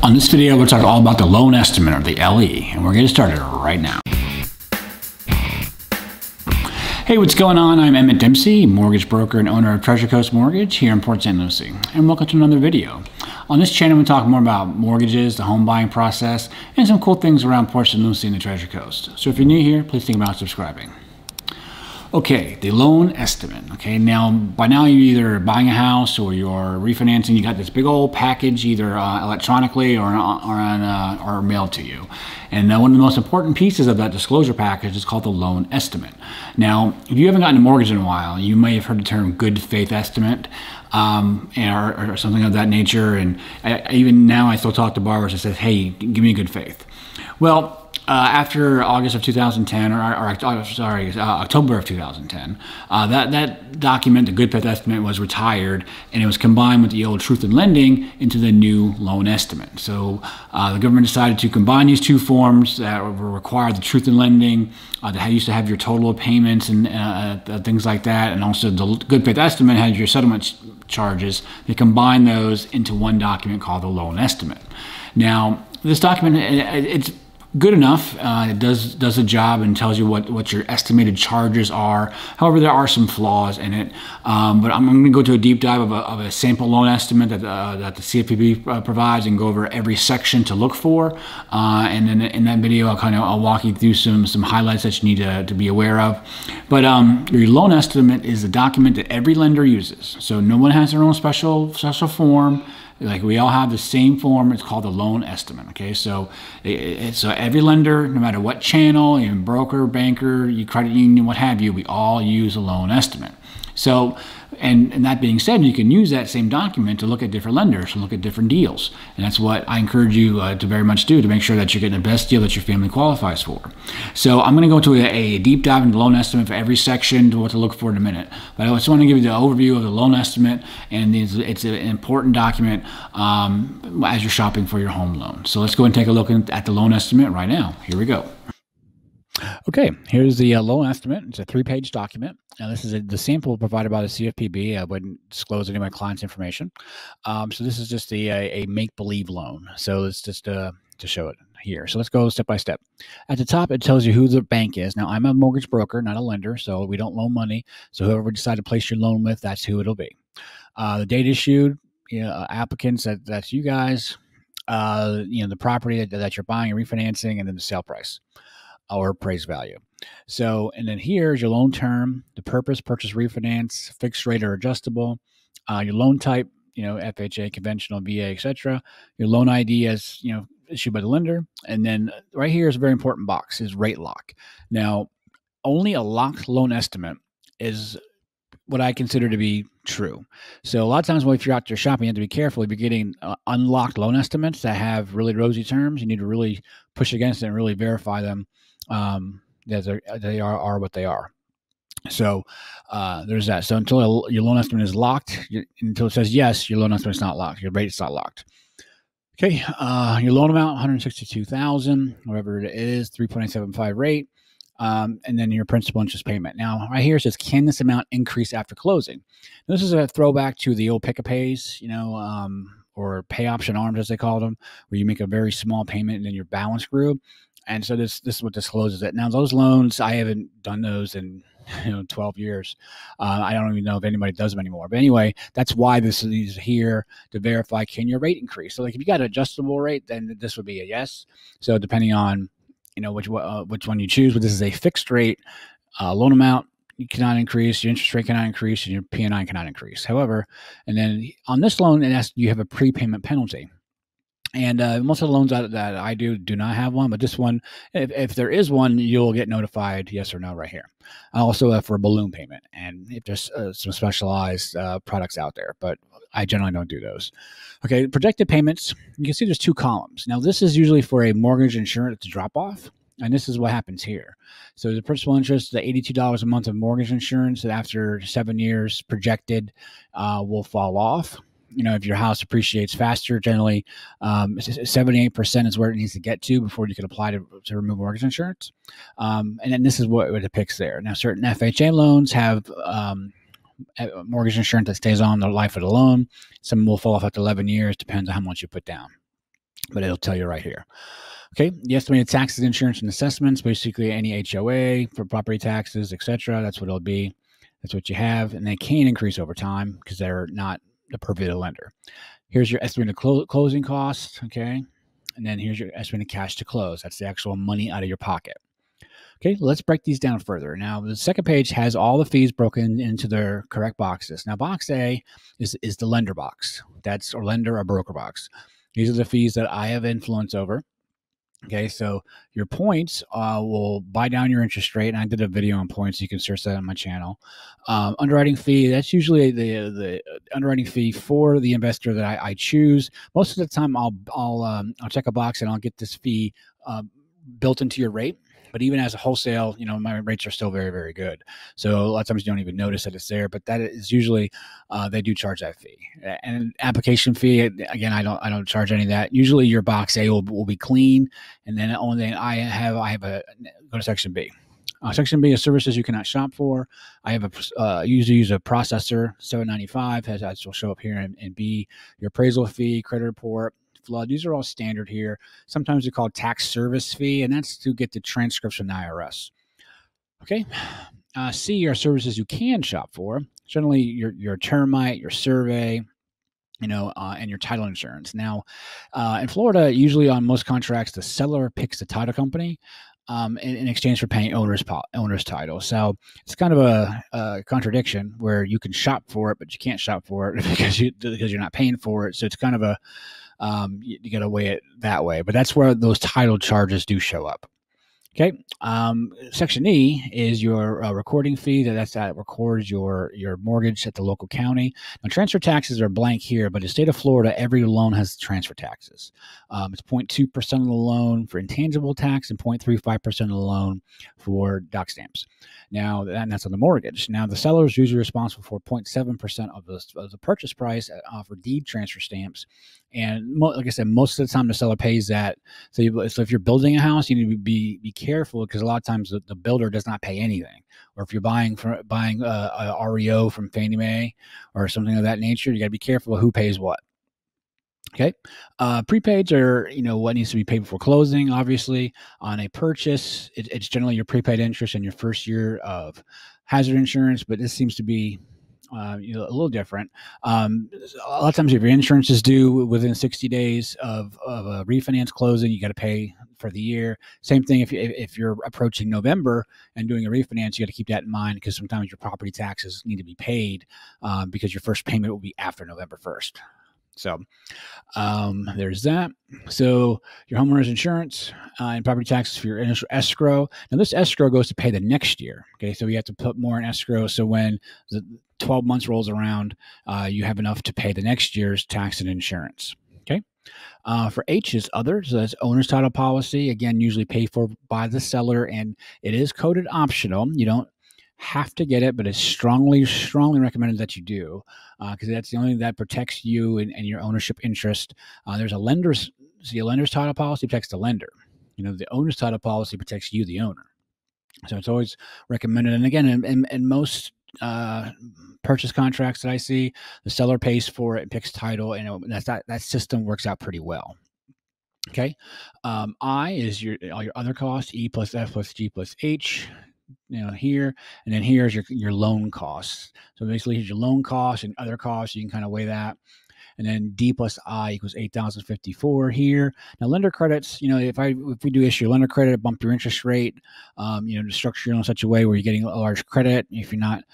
On this video, we're talking all about the loan estimate or the LE, and we're getting started right now. Hey, what's going on? I'm Emmett Dempsey, mortgage broker and owner of Treasure Coast Mortgage here in Port St. Lucie, and welcome to another video. On this channel, we talk more about mortgages, the home buying process, and some cool things around Port St. Lucie and the Treasure Coast. So if you're new here, please think about subscribing. Okay, the loan estimate. Okay, now by now you're either buying a house or you're refinancing. You got this big old package, either uh, electronically or or, on, uh, or mailed to you. And uh, one of the most important pieces of that disclosure package is called the loan estimate. Now, if you haven't gotten a mortgage in a while, you may have heard the term good faith estimate um, or, or, something of that nature. And I, even now, I still talk to borrowers that says, "Hey, give me a good faith." Well, uh, after August of 2010, or, or, or sorry, uh, October of 2010, uh, that that document, the good faith estimate, was retired, and it was combined with the old truth in lending into the new loan estimate. So uh, the government decided to combine these two forms that were required: the truth in lending uh, that used to have your total of payments and uh, things like that, and also the good faith estimate had your settlement charges. They combined those into one document called the loan estimate. Now, this document it's good enough. Uh, it does does a job and tells you what, what your estimated charges are. However, there are some flaws in it. Um, but I'm, going to go to a deep dive of a, of a sample loan estimate that, uh, that the CFPB uh, provides and go over every section to look for. Uh, and then in that video, I'll kind of I'll walk you through some some highlights that you need to, to be aware of. But um, your loan estimate is a document that every lender uses. So no one has their own special special form. Like we all have the same form. It's called the loan estimate. Okay, so it, so every lender, no matter what channel, even broker, banker, you credit union, what have you, we all use a loan estimate. So and, and that being said, you can use that same document to look at different lenders, and look at different deals. And that's what I encourage you uh, to very much do to make sure that you're getting the best deal that your family qualifies for. So I'm going to go into a, a deep dive into loan estimate for every section to what to look for in a minute. But I just want to give you the overview of the loan estimate, and it's, it's an important document um, as you're shopping for your home loan. So let's go and take a look at the loan estimate right now. Here we go. Okay, here's the uh, loan estimate. It's a three-page document. and this is a, the sample provided by the CFPB. I wouldn't disclose any of my client's information. Um, so this is just the, a, a make-believe loan. So it's just uh, to show it here. So let's go step by step. At the top, it tells you who the bank is. Now, I'm a mortgage broker, not a lender, so we don't loan money. So whoever we decide to place your loan with, that's who it'll be. Uh, the date issued, you know, applicants, that, that's you guys. Uh, you know, the property that, that you're buying and refinancing, and then the sale price or appraised value. So, and then here's your loan term, the purpose, purchase, refinance, fixed rate or adjustable, uh, your loan type, you know, FHA, conventional, VA, etc. Your loan ID as you know issued by the lender, and then right here is a very important box is rate lock. Now, only a locked loan estimate is what I consider to be true. So a lot of times, when if you're out there shopping, you have to be careful. If you're getting uh, unlocked loan estimates that have really rosy terms, you need to really push against it and really verify them um, that they are are what they are. So uh, there's that. So until your loan estimate is locked, you, until it says yes, your loan estimate is not locked. Your rate is not locked. Okay, uh, your loan amount 162,000, whatever it is, 3.75 rate, um, and then your principal interest payment. Now, right here says, can this amount increase after closing? Now, this is a throwback to the old pick a pays, you know, um, or pay option arms as they called them, where you make a very small payment and then your balance grew and so this this is what discloses it. Now those loans, I haven't done those in you know 12 years. Uh, I don't even know if anybody does them anymore. But anyway, that's why this is here to verify can your rate increase. So like if you got an adjustable rate, then this would be a yes. So depending on you know which uh, which one you choose, but this is a fixed rate uh, loan amount. You cannot increase your interest rate cannot increase and your P&I cannot increase. However, and then on this loan, it asks you have a prepayment penalty and uh, most of the loans that, that I do do not have one, but this one, if, if there is one, you'll get notified yes or no right here. Also have for a balloon payment, and if there's uh, some specialized uh, products out there, but I generally don't do those. Okay, projected payments. You can see there's two columns. Now this is usually for a mortgage insurance drop off, and this is what happens here. So the principal interest, the eighty-two dollars a month of mortgage insurance, that after seven years projected uh, will fall off you know, if your house appreciates faster, generally um, 78% is where it needs to get to before you can apply to, to remove mortgage insurance. Um, and then this is what it depicts there. Now, certain FHA loans have um, mortgage insurance that stays on the life of the loan. Some will fall off after 11 years, depends on how much you put down. but it'll tell you right here. Okay, the estimated taxes, insurance, and assessments, basically any HOA for property taxes, etc. That's what it'll be. That's what you have, and they can increase over time because they're not the purview of the lender. Here's your estimated clo- closing costs. Okay, and then here's your estimated cash to close. That's the actual money out of your pocket. Okay, let's break these down further. Now, the second page has all the fees broken into their correct boxes. Now, box A is, is the lender box. That's or lender or broker box. These are the fees that I have influence over. Okay, so your points uh, will buy down your interest rate. And I did a video on points. You can search that on my channel. Um, underwriting fee, that's usually the the underwriting fee for the investor that I, I choose. Most of the time, I'll I'll um, I'll check a box and I'll get this fee uh, built into your rate. But even as a wholesale, you know, my rates are still very, very good. So a lot of times you don't even notice that it's there, but that is usually uh, they do charge that fee. And application fee, again, I don't I don't charge any of that. Usually your box A will, will be clean, and then the only thing I have I have a go to section B. Uh, section B is services you cannot shop for. I have a uh, usually use a processor 795 has that will show up here and, and B your appraisal fee, credit report, flood. These are all standard here. Sometimes they're called tax service fee, and that's to get the transcripts from the IRS. Okay. Uh, C are services you can shop for. Generally, your your termite, your survey, you know, uh, and your title insurance. Now, uh, in Florida, usually on most contracts, the seller picks the title company um, in, in, exchange for paying owner's owner's title. So it's kind of a, a, contradiction where you can shop for it, but you can't shop for it because you because you're not paying for it. So it's kind of a um, you, you got to weigh it that way. But that's where those title charges do show up. Okay. Um, section E is your uh, recording fee. That's that records your your mortgage at the local county. Now, transfer taxes are blank here, but in the state of Florida, every loan has transfer taxes. Um, it's 0.2 percent of the loan for intangible tax and 0.35 percent of the loan for doc stamps. Now, and that's on the mortgage. Now, the seller is usually responsible for 0.7 percent of the of the purchase price uh, for deed transfer stamps. And mo- like I said, most of the time the seller pays that. So, you, so if you're building a house, you need to be be careful because a lot of times the, the, builder does not pay anything. Or if you're buying from buying a, a REO from Fannie Mae or something of that nature, you got to be careful who pays what. Okay, uh, prepaids are you know what needs to be paid before closing. Obviously, on a purchase, it, it's generally your prepaid interest in your first year of hazard insurance, but this seems to be uh, you know, a little different. Um, a lot of times, if your insurance is due within 60 days of, of a refinance closing, you got to pay for the year. Same thing if, if you're approaching November and doing a refinance, you got to keep that in mind because sometimes your property taxes need to be paid um, because your first payment will be after November 1st. So um, there's that. So your homeowner's insurance uh, and property taxes for your initial escrow. Now this escrow goes to pay the next year. Okay, so you have to put more in escrow. So when the 12 months rolls around, uh, you have enough to pay the next year's tax and insurance. Okay. Uh, for H is other, so that's owner's title policy. Again, usually paid for by the seller, and it is coded optional. You don't have to get it, but it's strongly, strongly recommended that you do because uh, that's the only thing that protects you and, and your ownership interest. Uh, there's a lender's, see, a lender's title policy protects the lender. You know, the owner's title policy protects you, the owner. So it's always recommended. And again, in, in, in most uh, purchase contracts that I see, the seller pays for it, picks title, and that's that that system works out pretty well. Okay, um, I is your all your other costs, E plus F plus G plus H. You know here, and then here's your your loan costs. So basically, here's your loan costs and other costs. You can kind of weigh that and then D plus I equals 8,054 here. Now lender credits, you know, if I if we do issue lender credit, bump your interest rate, um, you know, to structure it in such a way where you're getting a large credit. If you're not,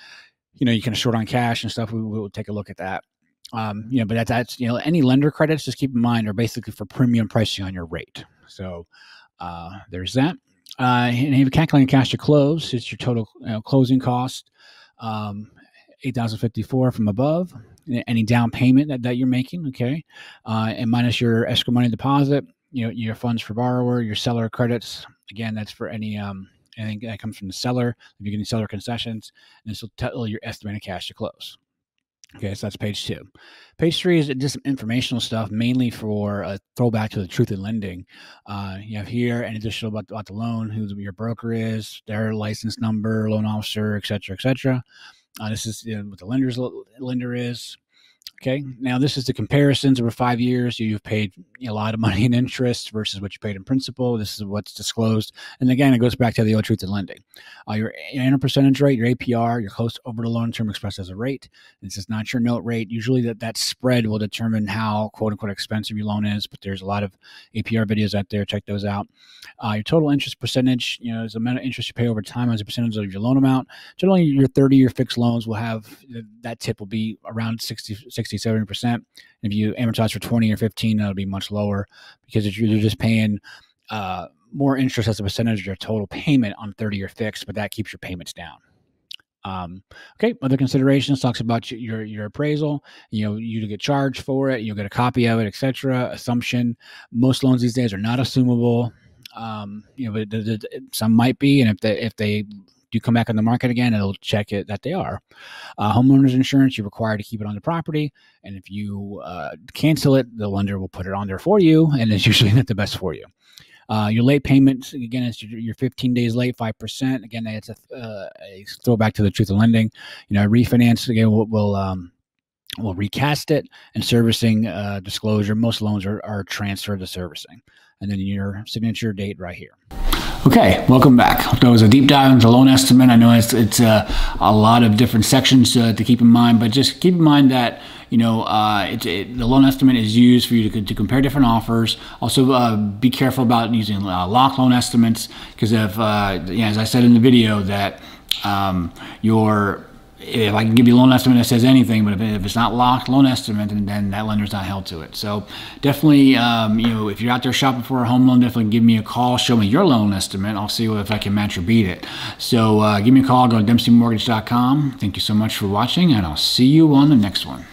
you know, you can short on cash and stuff. We will take a look at that. Um, you know, but that's, that's you know, any lender credits, just keep in mind, are basically for premium pricing on your rate. So uh, there's that. Uh, and if you're calculating cash to close, it's your total you know, closing cost. Um, 8054 from above. Any down payment that, that you're making okay? Uh, and minus your escrow money deposit you know your funds for borrower your seller credits. Again that's for any um anything that comes from the seller if you're getting seller concessions and this will tell your estimated cash to close Okay, so that's page two. Page three is just some informational stuff, mainly for a throwback to the truth in lending. Uh, you have here an additional about, about the loan, who your broker is, their license number, loan officer, et cetera, et cetera. Uh, this is you know, what the lender's lender is. Okay. Now this is the comparisons over five years. You've paid a lot of money in interest versus what you paid in principal. This is what's disclosed. And again, it goes back to the old truth in lending. Uh, your annual percentage rate, your APR, your close over the loan term expressed as a rate. This is not your note rate. Usually that, that spread will determine how quote unquote expensive your loan is, but there's a lot of APR videos out there. Check those out. Uh, your total interest percentage, you know, is the amount of interest you pay over time as a percentage of your loan amount. Generally, your 30 year fixed loans will have that tip will be around 60, 60 60, 70%. If you amortize for 20 or 15, that'll be much lower because you're just paying uh, more interest as a percentage of your total payment on 30 year fixed, but that keeps your payments down. Um, okay, other considerations talks about your your appraisal. You know, you get charged for it, you'll get a copy of it, etc. Assumption. Most loans these days are not assumable. Um, you know, but some might be, and if they if they you come back on the market again, it'll check it that they are. Uh, homeowners insurance, you're required to keep it on the property. And if you uh, cancel it, the lender will put it on there for you. And it's usually not the best for you. Uh, your late payments again it's your 15 days late, five percent. Again, it's a, uh, a throwback to the truth of lending. You know, refinance again will, will um, will recast it and servicing uh, disclosure. Most loans are, are transferred to servicing, and then your signature date right here. Okay, welcome back. That was a deep dive into the loan estimate. I know it's, it's uh, a lot of different sections uh, to keep in mind, but just keep in mind that you know uh, it, it, the loan estimate is used for you to, to compare different offers. Also, uh, be careful about using lock loan estimates because as I said in the video, that um, your if I can give you a loan estimate that says anything, but if, if it's not locked loan estimate, then, then that lender's not held to it. So definitely, um, you know, if you're out there shopping for a home loan, definitely give me a call. Show me your loan estimate. I'll see if I can match or beat it. So uh, give me a call. Go to dempseymortgage.com. Thank you so much for watching, and I'll see you on the next one.